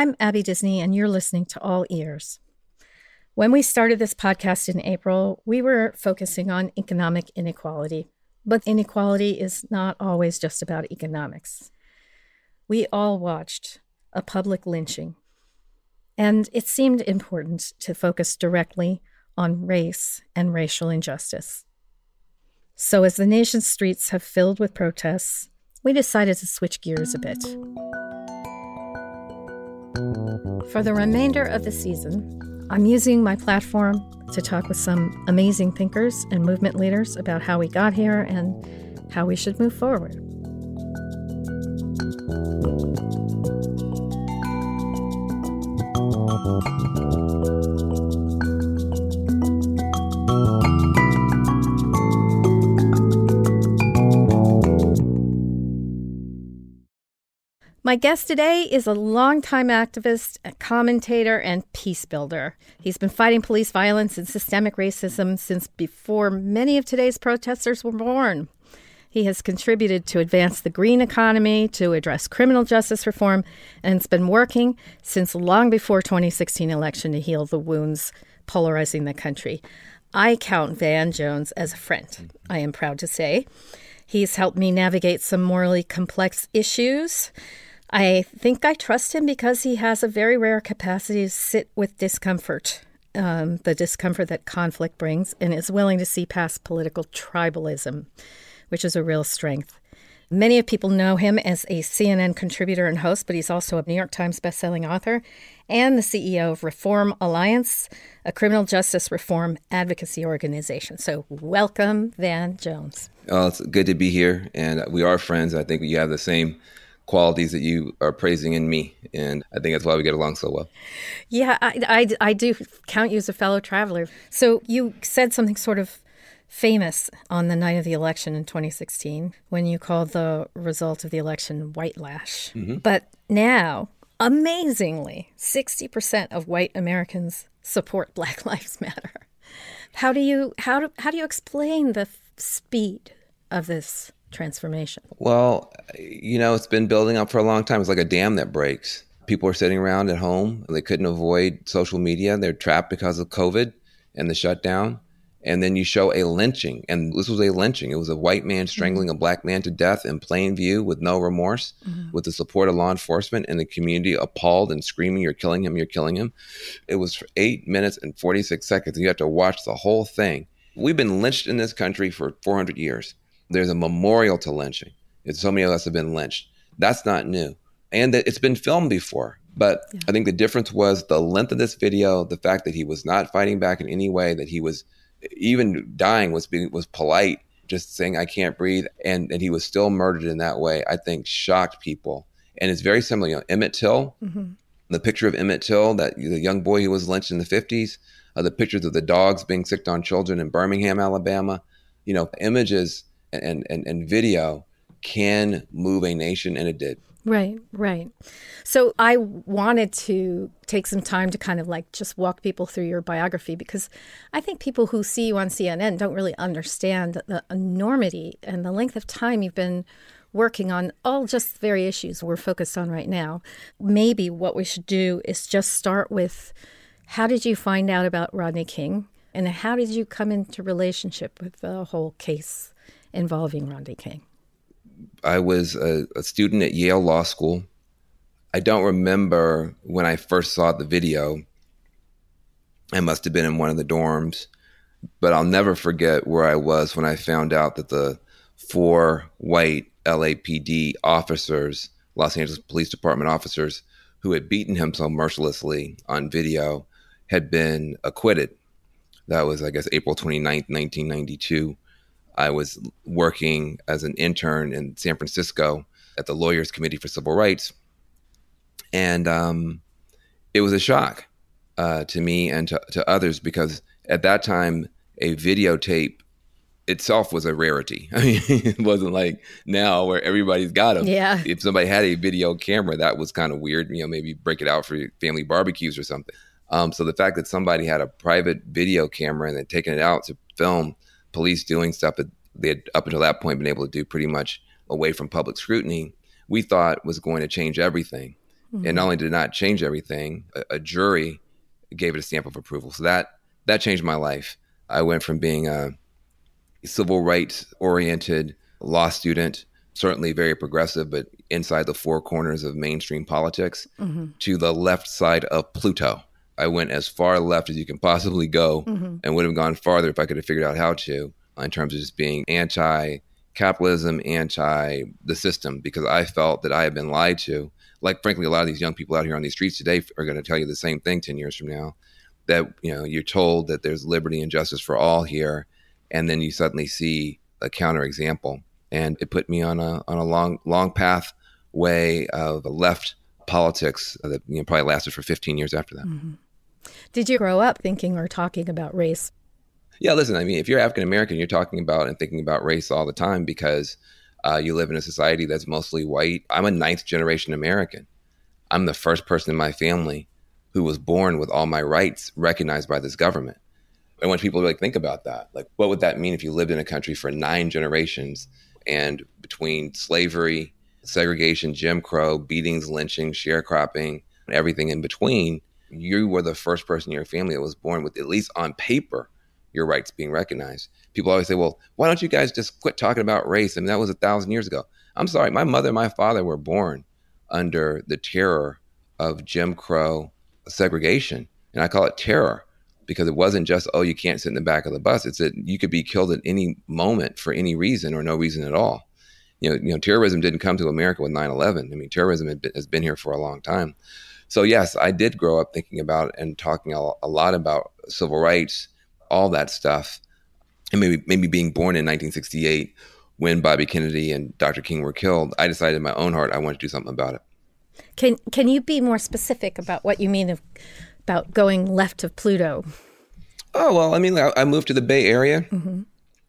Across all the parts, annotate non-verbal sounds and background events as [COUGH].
I'm Abby Disney, and you're listening to All Ears. When we started this podcast in April, we were focusing on economic inequality, but inequality is not always just about economics. We all watched a public lynching, and it seemed important to focus directly on race and racial injustice. So, as the nation's streets have filled with protests, we decided to switch gears a bit. For the remainder of the season, I'm using my platform to talk with some amazing thinkers and movement leaders about how we got here and how we should move forward. My guest today is a longtime activist, a commentator, and peace builder. He's been fighting police violence and systemic racism since before many of today's protesters were born. He has contributed to advance the green economy, to address criminal justice reform, and has been working since long before 2016 election to heal the wounds polarizing the country. I count Van Jones as a friend, I am proud to say. He's helped me navigate some morally complex issues. I think I trust him because he has a very rare capacity to sit with discomfort, um, the discomfort that conflict brings, and is willing to see past political tribalism, which is a real strength. Many of people know him as a CNN contributor and host, but he's also a New York Times bestselling author and the CEO of Reform Alliance, a criminal justice reform advocacy organization. So, welcome, Van Jones. Oh, it's good to be here, and we are friends. I think we have the same qualities that you are praising in me. And I think that's why we get along so well. Yeah, I, I, I do count you as a fellow traveler. So you said something sort of famous on the night of the election in 2016 when you called the result of the election white lash. Mm-hmm. But now, amazingly, 60% of white Americans support [LAUGHS] Black Lives Matter. How do you how do, how do you explain the speed of this transformation? Well, you know, it's been building up for a long time. It's like a dam that breaks. People are sitting around at home. And they couldn't avoid social media. They're trapped because of COVID and the shutdown. And then you show a lynching. And this was a lynching. It was a white man strangling mm-hmm. a black man to death in plain view with no remorse, mm-hmm. with the support of law enforcement and the community appalled and screaming, You're killing him, you're killing him. It was for eight minutes and 46 seconds. And you have to watch the whole thing. We've been lynched in this country for 400 years. There's a memorial to lynching. It's so many of us have been lynched. That's not new. And it's been filmed before. But yeah. I think the difference was the length of this video, the fact that he was not fighting back in any way, that he was even dying was being was polite, just saying I can't breathe, and and he was still murdered in that way. I think shocked people, and it's very similar. You know, Emmett Till, mm-hmm. the picture of Emmett Till, that the young boy who was lynched in the fifties, uh, the pictures of the dogs being sicked on children in Birmingham, Alabama. You know, images and, and, and video can move a nation, and it did. Right, right. So I wanted to take some time to kind of like just walk people through your biography because I think people who see you on CNN don't really understand the enormity and the length of time you've been working on all just the very issues we're focused on right now. Maybe what we should do is just start with how did you find out about Rodney King and how did you come into relationship with the whole case involving Rodney King? I was a, a, student at Yale Law School. I don't remember when I first saw the video. I must have been in one of the dorms, but I'll never forget where I was when I found out that the four white LAPD officers, Los Angeles Police Department officers, who had beaten him so mercilessly on video had been acquitted. That was, I guess, April 29th, 1992. I was working as an intern in San Francisco at the Lawyers Committee for Civil Rights. And um, it was a shock uh, to me and to, to others because at that time, a videotape itself was a rarity. [LAUGHS] I mean, it wasn't like now where everybody's got them. Yeah. If somebody had a video camera, that was kind of weird. You know, maybe break it out for family barbecues or something. Um, so the fact that somebody had a private video camera and then taken it out to film police doing stuff that they had up until that point been able to do pretty much away from public scrutiny, we thought was going to change everything. Mm-hmm. And not only did it not change everything, a, a jury gave it a stamp of approval. So that that changed my life. I went from being a civil rights oriented law student, certainly very progressive, but inside the four corners of mainstream politics, mm-hmm. to the left side of Pluto. I went as far left as you can possibly go mm-hmm. and would have gone farther if I could have figured out how to in terms of just being anti capitalism, anti the system, because I felt that I had been lied to. Like, frankly, a lot of these young people out here on these streets today are going to tell you the same thing 10 years from now that, you know, you're told that there's liberty and justice for all here. And then you suddenly see a counterexample. And it put me on a, on a long, long path way of left politics that you know, probably lasted for 15 years after that. Mm-hmm. Did you grow up thinking or talking about race? Yeah, listen, I mean, if you're African American, you're talking about and thinking about race all the time because uh, you live in a society that's mostly white. I'm a ninth generation American. I'm the first person in my family who was born with all my rights recognized by this government. And when people like think about that, like what would that mean if you lived in a country for nine generations and between slavery, segregation, Jim Crow, beatings, lynching, sharecropping, and everything in between, you were the first person in your family that was born with at least on paper your rights being recognized. People always say, well, why don't you guys just quit talking about race? I mean, that was a thousand years ago. I'm sorry, my mother and my father were born under the terror of Jim Crow segregation. And I call it terror because it wasn't just, oh, you can't sit in the back of the bus. It's that you could be killed at any moment for any reason or no reason at all. You know, you know, terrorism didn't come to America with 9/11. I mean, terrorism has been here for a long time. So yes, I did grow up thinking about and talking a, lot about civil rights all that stuff, and maybe maybe being born in 1968 when Bobby Kennedy and Dr. King were killed, I decided in my own heart I wanted to do something about it. Can can you be more specific about what you mean of, about going left of Pluto? Oh well, I mean, I, I moved to the Bay Area. Mm-hmm.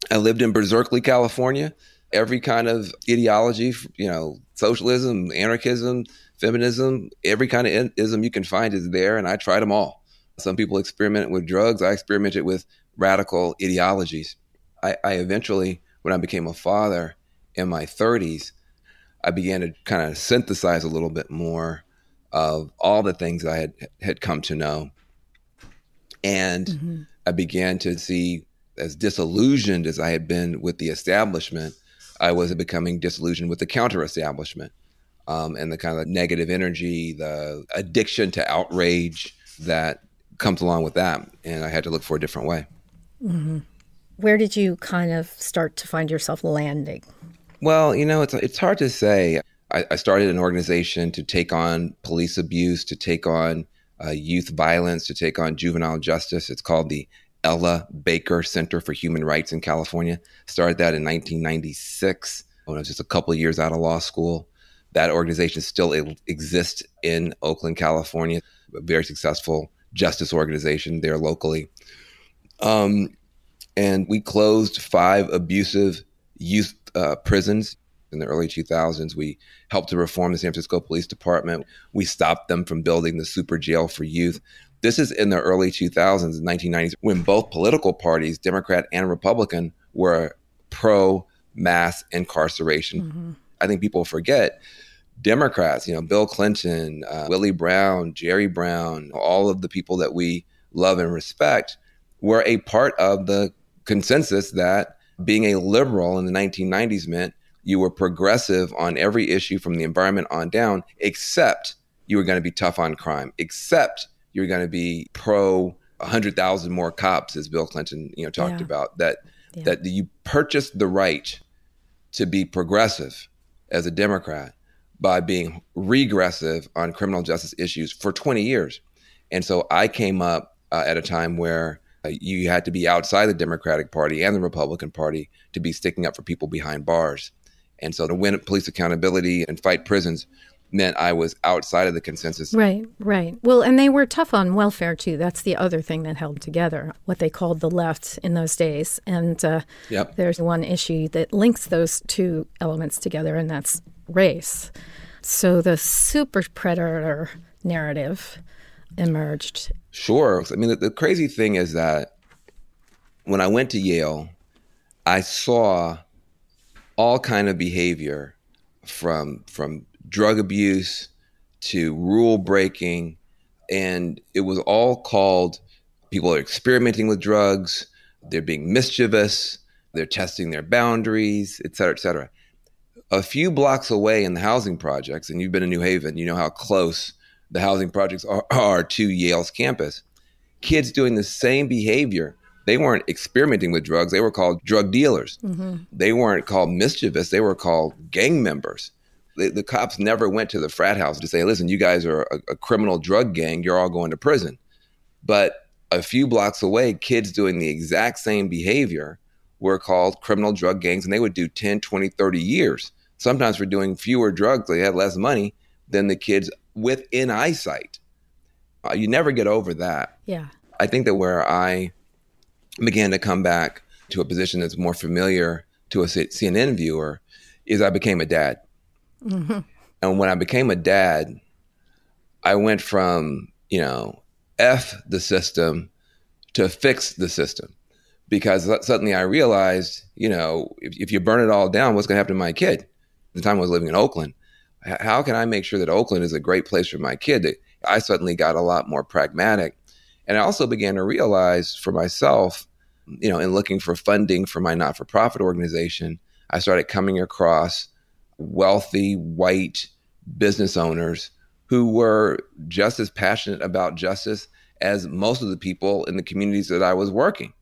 I lived in Berkeley, California. Every kind of ideology, you know, socialism, anarchism, feminism, every kind of ism you can find is there, and I tried them all. Some people experiment with drugs. I experimented with radical ideologies. I, I eventually, when I became a father in my 30s, I began to kind of synthesize a little bit more of all the things I had had come to know. And mm-hmm. I began to see as disillusioned as I had been with the establishment, I was becoming disillusioned with the counter establishment um, and the kind of negative energy, the addiction to outrage that comes along with that. And I had to look for a different way. Mm-hmm. Where did you kind of start to find yourself landing? Well, you know, it's, it's hard to say. I, I started an organization to take on police abuse, to take on uh, youth violence, to take on juvenile justice. It's called the Ella Baker Center for Human Rights in California. Started that in 1996 when I was just a couple of years out of law school. That organization still exists in Oakland, California. A very successful justice organization there locally. Um, and we closed five abusive youth uh, prisons in the early 2000s. We helped to reform the San Francisco Police Department. We stopped them from building the super jail for youth. This is in the early 2000s, 1990s, when both political parties, Democrat and Republican, were pro mass incarceration. Mm-hmm. I think people forget Democrats, you know, Bill Clinton, uh, Willie Brown, Jerry Brown, all of the people that we love and respect were a part of the consensus that being a liberal in the 1990s meant you were progressive on every issue from the environment on down, except you were going to be tough on crime, except you were going to be pro 100,000 more cops, as Bill Clinton, you know, talked yeah. about. That yeah. that you purchased the right to be progressive as a Democrat by being regressive on criminal justice issues for 20 years. And so I came up uh, at a time where uh, you had to be outside the Democratic Party and the Republican Party to be sticking up for people behind bars. And so to win police accountability and fight prisons meant I was outside of the consensus. Right, right. Well, and they were tough on welfare too. That's the other thing that held together what they called the left in those days. And uh, yep. there's one issue that links those two elements together, and that's race. So the super predator narrative emerged. Sure. I mean, the, the crazy thing is that when I went to Yale, I saw all kind of behavior from from drug abuse to rule breaking. And it was all called people are experimenting with drugs, they're being mischievous, they're testing their boundaries, et cetera, et cetera. A few blocks away in the housing projects, and you've been in New Haven, you know how close the housing projects are, are to Yale's campus. Kids doing the same behavior. They weren't experimenting with drugs. They were called drug dealers. Mm-hmm. They weren't called mischievous. They were called gang members. The, the, cops never went to the frat house to say, listen, you guys are a, a criminal drug gang. You're all going to prison. But a few blocks away, kids doing the exact same behavior were called criminal drug gangs, and they would do 10, 20, 30 years. Sometimes for doing fewer drugs, they had less money than the kids within eyesight. Uh, you never get over that. Yeah. I think that where I began to come back to a position that's more familiar to a CNN viewer is I became a dad. Mm-hmm. And when I became a dad, I went from, you know, F the system to fix the system. Because suddenly I realized, you know, if, if you burn it all down, what's going to happen to my kid? the time I was living in Oakland, how can I make sure that Oakland is a great place for my kid? I suddenly got a lot more pragmatic. And I also began to realize for myself, you know, in looking for funding for my not for profit organization, I started coming across wealthy white business owners who were just as passionate about justice as most of the people in the communities that I was working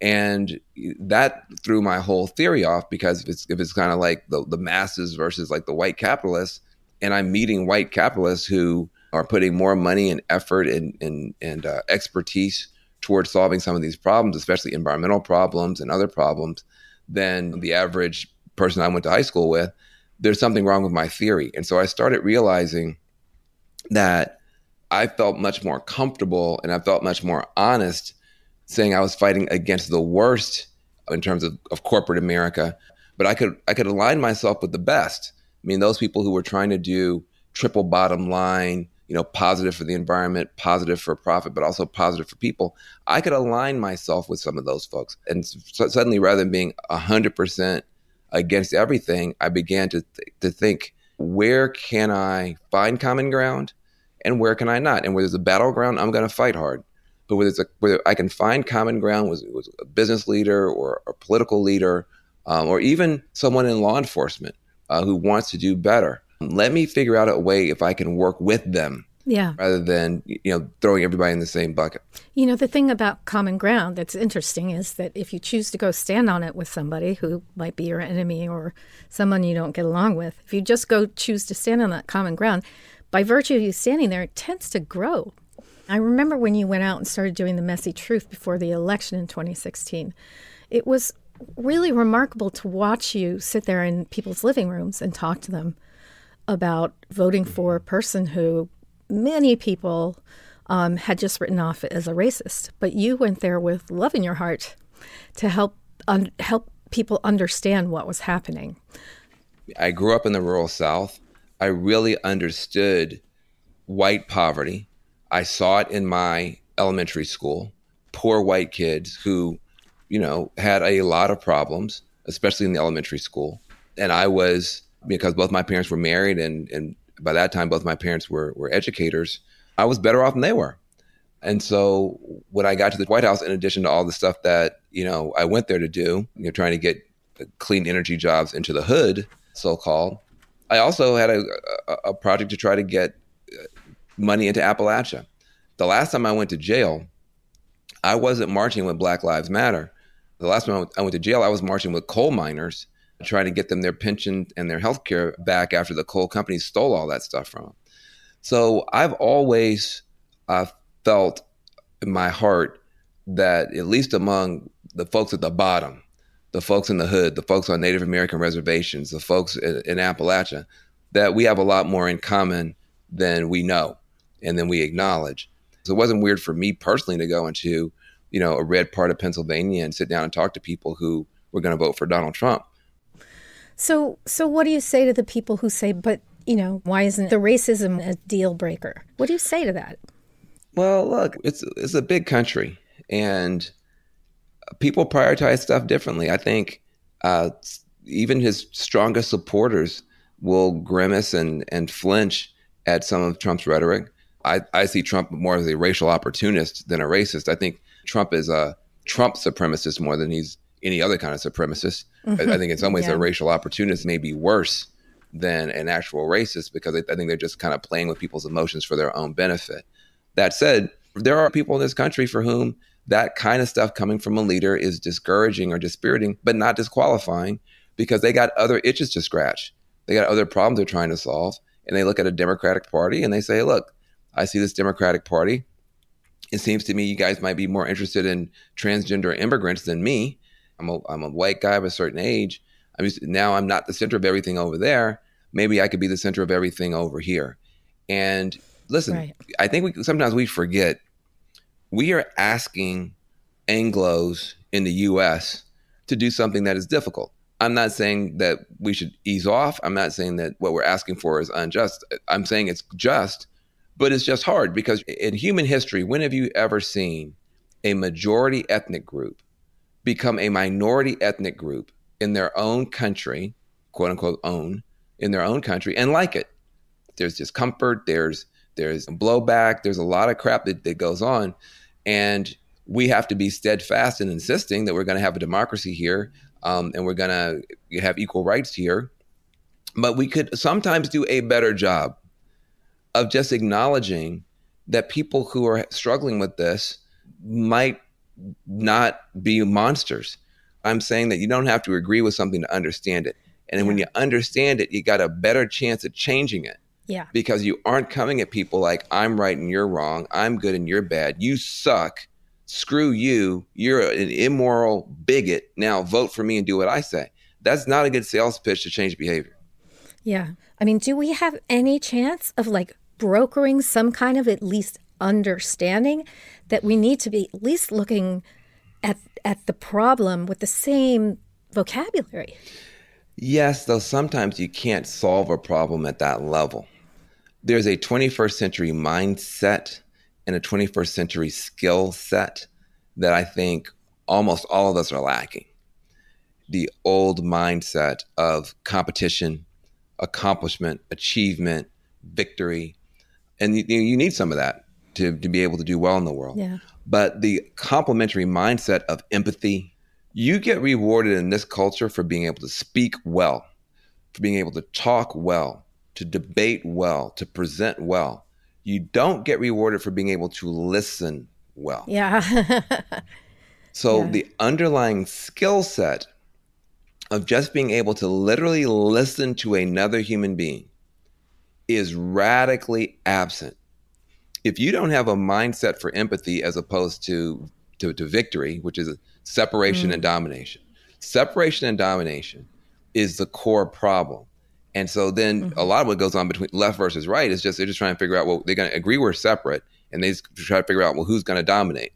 and that threw my whole theory off because if it's if it's kind of like the the masses versus like the white capitalists, and I'm meeting white capitalists who are putting more money and effort and and and uh, expertise towards solving some of these problems, especially environmental problems and other problems, than the average person I went to high school with. There's something wrong with my theory, and so I started realizing that I felt much more comfortable and I felt much more honest saying I was fighting against the worst in terms of, of corporate America, but I could I could align myself with the best. I mean, those people who were trying to do triple bottom line, you know, positive for the environment, positive for profit, but also positive for people. I could align myself with some of those folks, and so suddenly, rather than being hundred percent against everything, I began to th- to think, where can I find common ground, and where can I not? And where there's a battleground, I'm going to fight hard but whether it's a, whether I can find common ground with, with a business leader or a political leader, um, or even someone in law enforcement uh, who wants to do better, let me figure out a way if I can work with them. Yeah. Rather than you know throwing everybody in the same bucket. You know the thing about common ground that's interesting is that if you choose to go stand on it with somebody who might be your enemy or someone you don't get along with, if you just go choose to stand on that common ground, by virtue of you standing there, it tends to grow I remember when you went out and started doing the messy truth before the election in 2016. It was really remarkable to watch you sit there in people's living rooms and talk to them about voting for a person who many people um, had just written off as a racist, but you went there with love in your heart to help un- help people understand what was happening. I grew up in the rural South. I really understood white poverty I saw it in my elementary school. Poor white kids who, you know, had a lot of problems, especially in the elementary school. And I was because both my parents were married and and by that time both my parents were were educators. I was better off than they were. And so when I got to the White House, in addition to all the stuff that you know I went there to do, you know, trying to get clean energy jobs into the hood, so called, I also had a, a, a project to try to get uh, money into Appalachia. The last time I went to jail, I wasn't marching with Black Lives Matter. The last time I went to jail, I was marching with coal miners, trying to get them their pension and their health care back after the coal companies stole all that stuff from them. So I've always uh, felt in my heart that, at least among the folks at the bottom, the folks in the hood, the folks on Native American reservations, the folks in, in Appalachia, that we have a lot more in common than we know and then we acknowledge. So it wasn't weird for me personally to go into, you know, a red part of Pennsylvania and sit down and talk to people who were going to vote for Donald Trump. So, so what do you say to the people who say, but you know, why isn't the racism a deal breaker? What do you say to that? Well, look, it's it's a big country, and people prioritize stuff differently. I think uh, even his strongest supporters will grimace and and flinch at some of Trump's rhetoric. I, I see Trump more as a racial opportunist than a racist. I think Trump is a Trump supremacist more than he's any other kind of supremacist. I, I, think in some ways yeah. a racial opportunist may be worse than an actual racist because I think they're just kind of playing with people's emotions for their own benefit. That said, there are people in this country for whom that kind of stuff coming from a leader is discouraging or dispiriting, but not disqualifying because they got other itches to scratch. They got other problems they're trying to solve. And they look at a Democratic Party and they say, look, I see this Democratic Party. It seems to me you guys might be more interested in transgender immigrants than me. I'm a, I'm a white guy of a certain age. I'm just, now I'm not the center of everything over there. Maybe I could be the center of everything over here. And listen, right. I think we, sometimes we forget we are asking Anglos in the U.S. to do something that is difficult. I'm not saying that we should ease off. I'm not saying that what we're asking for is unjust. I'm saying it's just, but it's just hard because in human history, when have you ever seen a majority ethnic group become a minority ethnic group in their own country, quote unquote own, in their own country and like it? There's discomfort, there's there's blowback, there's a lot of crap that, that goes on. And we have to be steadfast in insisting that we're going to have a democracy here um, and we're going to have equal rights here. But we could sometimes do a better job of just acknowledging that people who are struggling with this might not be monsters. I'm saying that you don't have to agree with something to understand it. And yeah. when you understand it, you got a better chance of changing it. Yeah. Because you aren't coming at people like, I'm right and you're wrong. I'm good and you're bad. You suck screw you, you're an immoral bigot. Now vote for me and do what I say. That's not a good sales pitch to change behavior. Yeah. I mean, do we have any chance of like brokering some kind of at least understanding that we need to be at least looking at at the problem with the same vocabulary? Yes, though sometimes you can't solve a problem at that level. There's a 21st century mindset and a 21st century skill set that I think almost all of us are lacking. The old mindset of competition, accomplishment, achievement, victory. And you, you need some of that to, to be able to do well in the world. Yeah. But the complementary mindset of empathy, you get rewarded in this culture for being able to speak well, for being able to talk well, to debate well, to present well you don't get rewarded for being able to listen well. Yeah. [LAUGHS] so yeah. the underlying skill set of just being able to literally listen to another human being is radically absent. If you don't have a mindset for empathy as opposed to to, to victory, which is separation mm. and domination, separation and domination is the core problem. And so then mm-hmm. a lot of what goes on between left versus right is just they're just trying to figure out well they're going to agree we're separate and they just try to figure out well who's going to dominate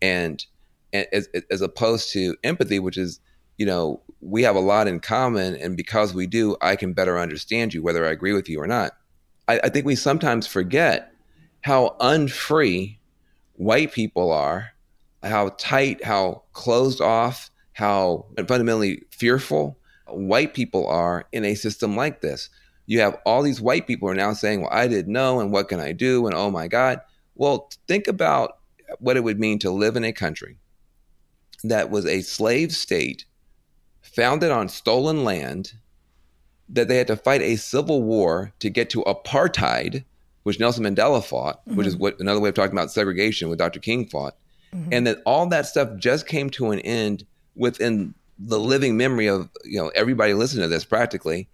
and, and as, as opposed to empathy which is you know we have a lot in common and because we do I can better understand you whether I agree with you or not. I, I think we sometimes forget how unfree white people are, how tight, how closed off, how fundamentally fearful white people are in a system like this. You have all these white people are now saying, well, I didn't know, and what can I do? And oh my God. Well, think about what it would mean to live in a country that was a slave state founded on stolen land, that they had to fight a civil war to get to apartheid, which Nelson Mandela fought, mm-hmm. which is mm-hmm. what another way of talking about segregation, what Dr. King fought, mm-hmm. and that all that stuff just came to an end within the living memory of you know everybody listening to this practically,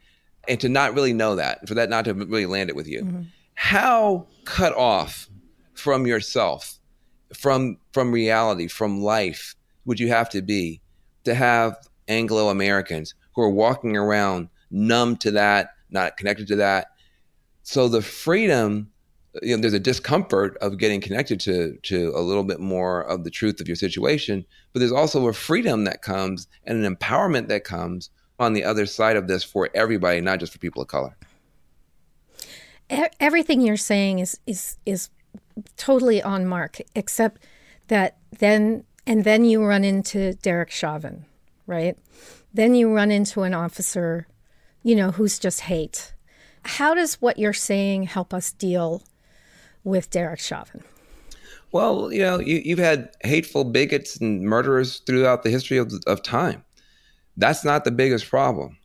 and to not really know that, for that not to really land it with you. Mm-hmm. How cut off from yourself, from from reality, from life would you have to be to have Anglo Americans who are walking around numb to that, not connected to that? So the freedom you know, there's a discomfort of getting connected to to a little bit more of the truth of your situation, but there's also a freedom that comes and an empowerment that comes on the other side of this for everybody, not just for people of color. Everything you're saying is is is totally on mark, except that then and then you run into Derek Chauvin, right? Then you run into an officer, you know, who's just hate How does what you're saying help us deal with Derek Chauvin? Well, you know, you, have had hateful bigots and murderers throughout the history of, of time. That's not the biggest problem.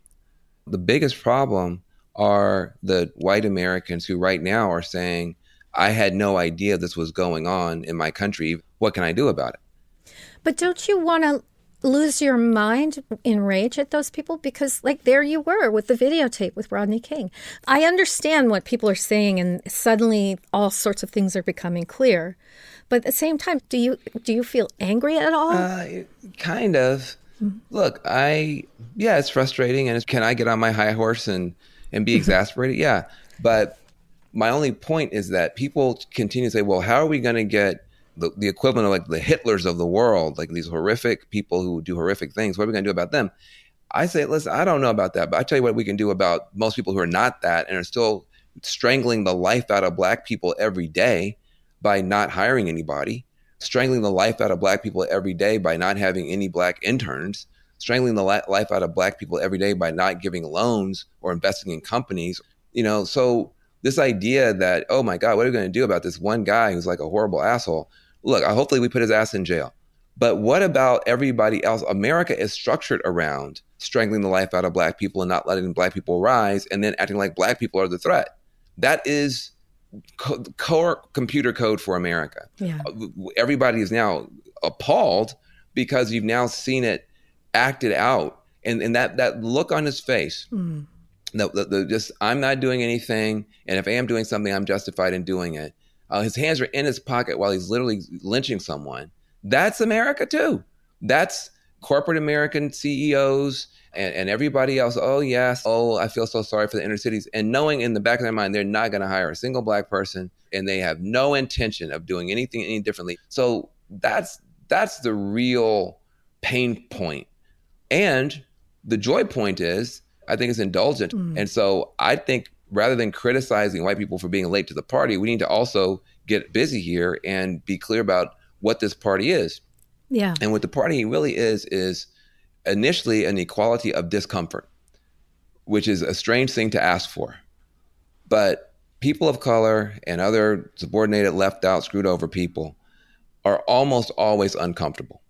The biggest problem are the white Americans who right now are saying, I had no idea this was going on in my country. What can I do about it? But don't you want to lose your mind in rage at those people? Because, like, there you were with the videotape with Rodney King. I understand what people are saying, and suddenly all sorts of things are becoming clear. But at the same time, do you do you feel angry at all? Uh, kind of. Mm-hmm. Look, I yeah, it's frustrating, and it's, can I get on my high horse and and be mm-hmm. exasperated? yeah, but my only point is that people continue to say, well, how are we going to get the, the equivalent of like the Hitlers of the world, like these horrific people who do horrific things? What are we going to do about them? I say, listen, I don't know about that, but I tell you what we can do about most people who are not that and are still strangling the life out of black people every day by not hiring anybody, strangling the life out of black people every day by not having any black interns, strangling the life out of black people every day by not giving loans or investing in companies. You know, so this idea that, oh my God, what are we going to do about this one guy who's like a horrible asshole? Look, hopefully we put his ass in jail. But what about everybody else? America is structured around strangling the life out of black people and not letting black people rise and then acting like black people are the threat. That is core computer code for America. Yeah. Everybody is now appalled because you've now seen it acted out. And, and that, that look on his face, mm the, the, the, just I'm not doing anything, and if I am doing something, I'm justified in doing it. Uh, his hands are in his pocket while he's literally lynching someone. That's America too. That's corporate American CEOs and, and everybody else. Oh yes, oh I feel so sorry for the inner cities, and knowing in the back of their mind they're not going to hire a single black person, and they have no intention of doing anything any differently. So that's that's the real pain point. and the joy point is I think it's indulgent. Mm. And so I think rather than criticizing white people for being late to the party, we need to also get busy here and be clear about what this party is. Yeah. And what the party really is is initially an equality of discomfort, which is a strange thing to ask for. But people of color and other subordinated, left out, screwed over people are almost always uncomfortable.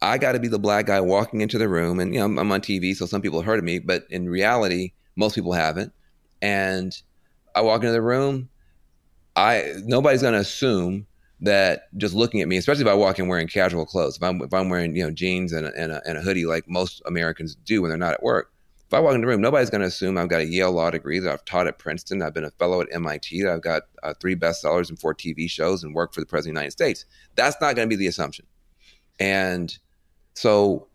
I got to be the black guy walking into the room, and you know I'm on TV, so some people have heard of me, but in reality, most people haven't. And I walk into the room, I nobody's going to assume that just looking at me, especially if I walk in wearing casual clothes, if I'm if I'm wearing you know jeans and a, and a, and a hoodie like most Americans do when they're not at work, if I walk in the room, nobody's going to assume I've got a Yale law degree, that I've taught at Princeton, I've been a fellow at MIT, that I've got uh, three bestsellers and four TV shows and worked for the President of the United States. That's not going to be the assumption. And so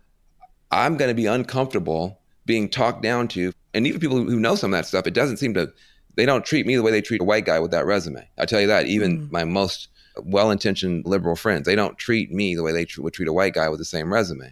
I'm going to be uncomfortable being talked down to. And even people who know some of that stuff, it doesn't seem to, they don't treat me the way they treat a white guy with that resume. I tell you that, even mm. my most well intentioned liberal friends, they don't treat me the way they tr- would treat a white guy with the same resume.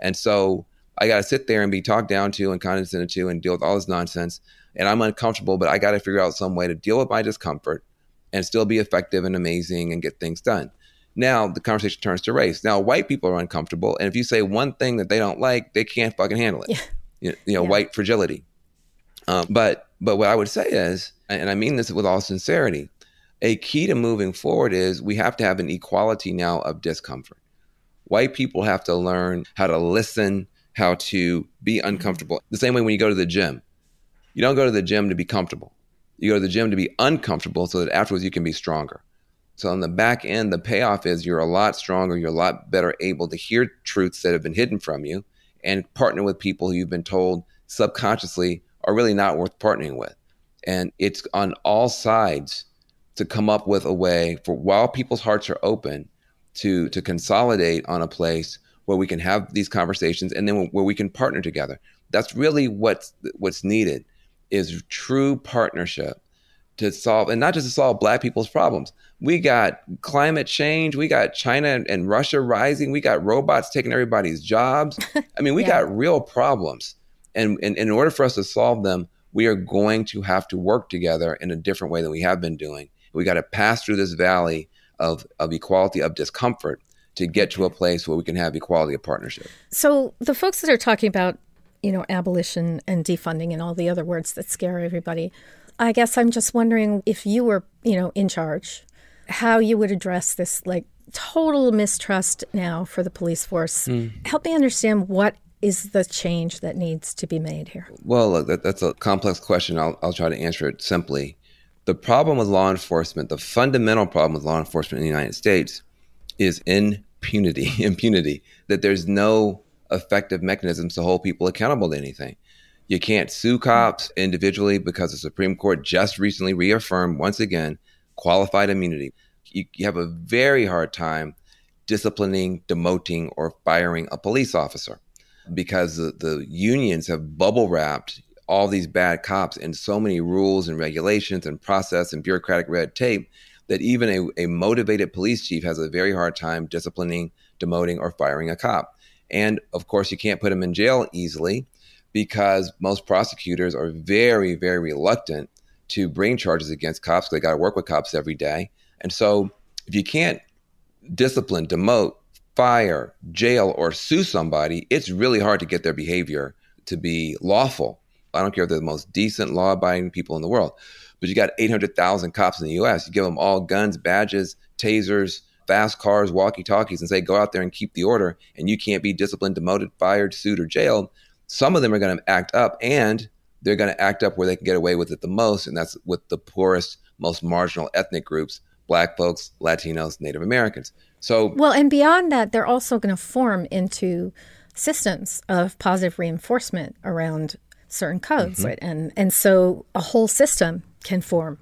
And so I got to sit there and be talked down to and condescended to and deal with all this nonsense. And I'm uncomfortable, but I got to figure out some way to deal with my discomfort and still be effective and amazing and get things done. Now the conversation turns to race. Now white people are uncomfortable, and if you say one thing that they don't like, they can't fucking handle it. Yeah. You, you know, yeah. white fragility. Um, but but what I would say is, and I mean this with all sincerity, a key to moving forward is we have to have an equality now of discomfort. White people have to learn how to listen, how to be uncomfortable. The same way when you go to the gym, you don't go to the gym to be comfortable. You go to the gym to be uncomfortable so that afterwards you can be stronger. So on the back end, the payoff is you're a lot stronger, you're a lot better able to hear truths that have been hidden from you and partner with people who you've been told subconsciously are really not worth partnering with. And it's on all sides to come up with a way for while people's hearts are open to to consolidate on a place where we can have these conversations and then where we can partner together. That's really what's what's needed is true partnership to solve and not just to solve black people's problems we got climate change we got china and russia rising we got robots taking everybody's jobs [LAUGHS] i mean we yeah. got real problems and, and, and in order for us to solve them we are going to have to work together in a different way than we have been doing we got to pass through this valley of, of equality of discomfort to get to a place where we can have equality of partnership so the folks that are talking about you know abolition and defunding and all the other words that scare everybody I guess I'm just wondering if you were, you know, in charge, how you would address this like total mistrust now for the police force. Mm. Help me understand what is the change that needs to be made here? Well, that, that's a complex question. I'll, I'll try to answer it simply. The problem with law enforcement, the fundamental problem with law enforcement in the United States is impunity, [LAUGHS] impunity, that there's no effective mechanisms to hold people accountable to anything. You can't sue cops individually because the Supreme Court just recently reaffirmed once again qualified immunity. You, you have a very hard time disciplining, demoting, or firing a police officer because the, the unions have bubble wrapped all these bad cops in so many rules and regulations and process and bureaucratic red tape that even a, a motivated police chief has a very hard time disciplining, demoting, or firing a cop. And of course, you can't put them in jail easily because most prosecutors are very, very reluctant to bring charges against cops. They got to work with cops every day. And so if you can't discipline, demote, fire, jail, or sue somebody, it's really hard to get their behavior to be lawful. I don't care if they're the most decent, law abiding people in the world, but you got 800,000 cops in the US. You give them all guns, badges, tasers, fast cars, walkie talkies, and say, go out there and keep the order, and you can't be disciplined, demoted, fired, sued, or jailed. Some of them are going to act up, and they're going to act up where they can get away with it the most, and that's with the poorest, most marginal ethnic groups black folks, Latinos, Native Americans. So, well, and beyond that, they're also going to form into systems of positive reinforcement around certain codes, mm-hmm. right? And and so a whole system can form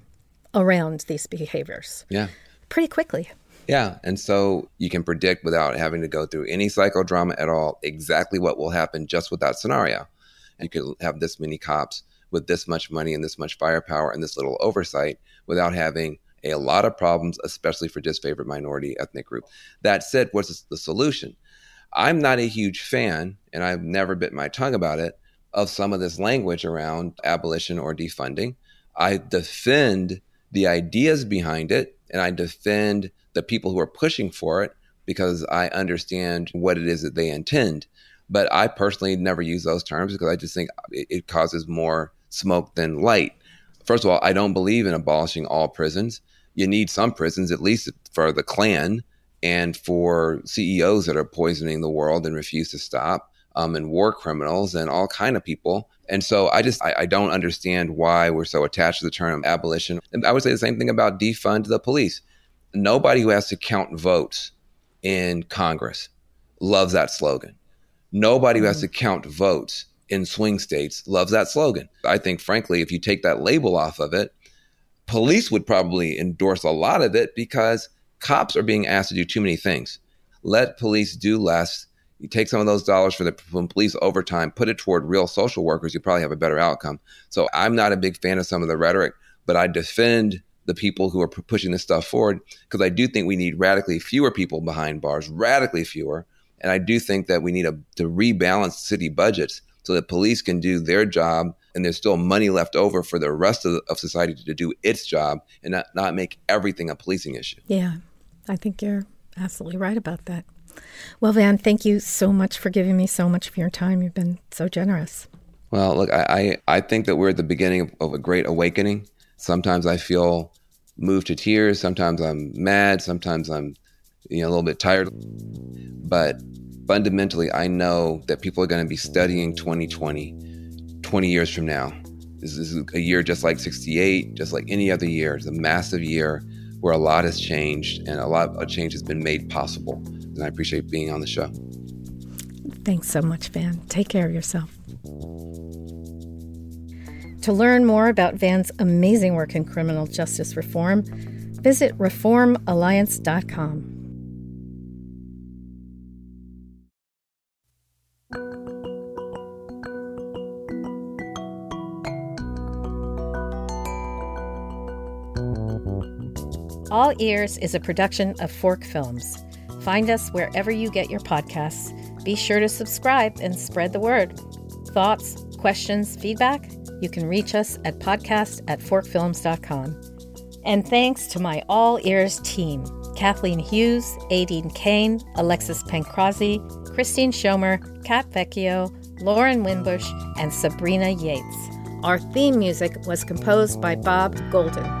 around these behaviors. Yeah. Pretty quickly. Yeah, and so you can predict without having to go through any psychodrama at all exactly what will happen just with that scenario. You could have this many cops with this much money and this much firepower and this little oversight without having a lot of problems, especially for disfavored minority ethnic group. That said, what's the solution? I'm not a huge fan, and I've never bit my tongue about it, of some of this language around abolition or defunding. I defend the ideas behind it, and I defend the people who are pushing for it because I understand what it is that they intend. But I personally never use those terms because I just think it causes more smoke than light. First of all, I don't believe in abolishing all prisons you need some prisons, at least for the Klan and for CEOs that are poisoning the world and refuse to stop, um, and war criminals and all kind of people. And so I just I, I, don't understand why we're so attached to the term abolition. And I would say the same thing about defund the police. Nobody who has to count votes in Congress loves that slogan. Nobody who has mm-hmm. to count votes in swing states loves that slogan. I think, frankly, if you take that label off of it, police would probably endorse a lot of it because cops are being asked to do too many things. Let police do less. You take some of those dollars for the from police overtime, put it toward real social workers, you probably have a better outcome. So I'm not a big fan of some of the rhetoric, but I defend the people who are pushing this stuff forward because I do think we need radically fewer people behind bars, radically fewer. And I do think that we need a, to rebalance city budgets so that police can do their job and there's still money left over for the rest of, of society to, to do its job and not, not make everything a policing issue. Yeah, I think you're absolutely right about that. Well, Van, thank you so much for giving me so much of your time. You've been so generous. Well, look, I, I, I think that we're at the beginning of, of a great awakening. Sometimes I feel moved to tears. Sometimes I'm mad. Sometimes I'm, you know, a little bit tired. But fundamentally, I know that people are going to be studying 2020 20 years from now. This is a year just like 68, just like any other year. It's a massive year where a lot has changed and a lot of change has been made possible. And I appreciate being on the show. Thanks so much, Van. Take care of yourself. To learn more about Van's amazing work in criminal justice reform, visit reformalliance.com. All Ears is a production of Fork Films. Find us wherever you get your podcasts. Be sure to subscribe and spread the word. Thoughts, questions, feedback? You can reach us at podcast at forkfilms.com. And thanks to my All Ears team Kathleen Hughes, Aideen Kane, Alexis Pancrazi, Christine Schomer, Kat Vecchio, Lauren Winbush, and Sabrina Yates. Our theme music was composed by Bob Golden.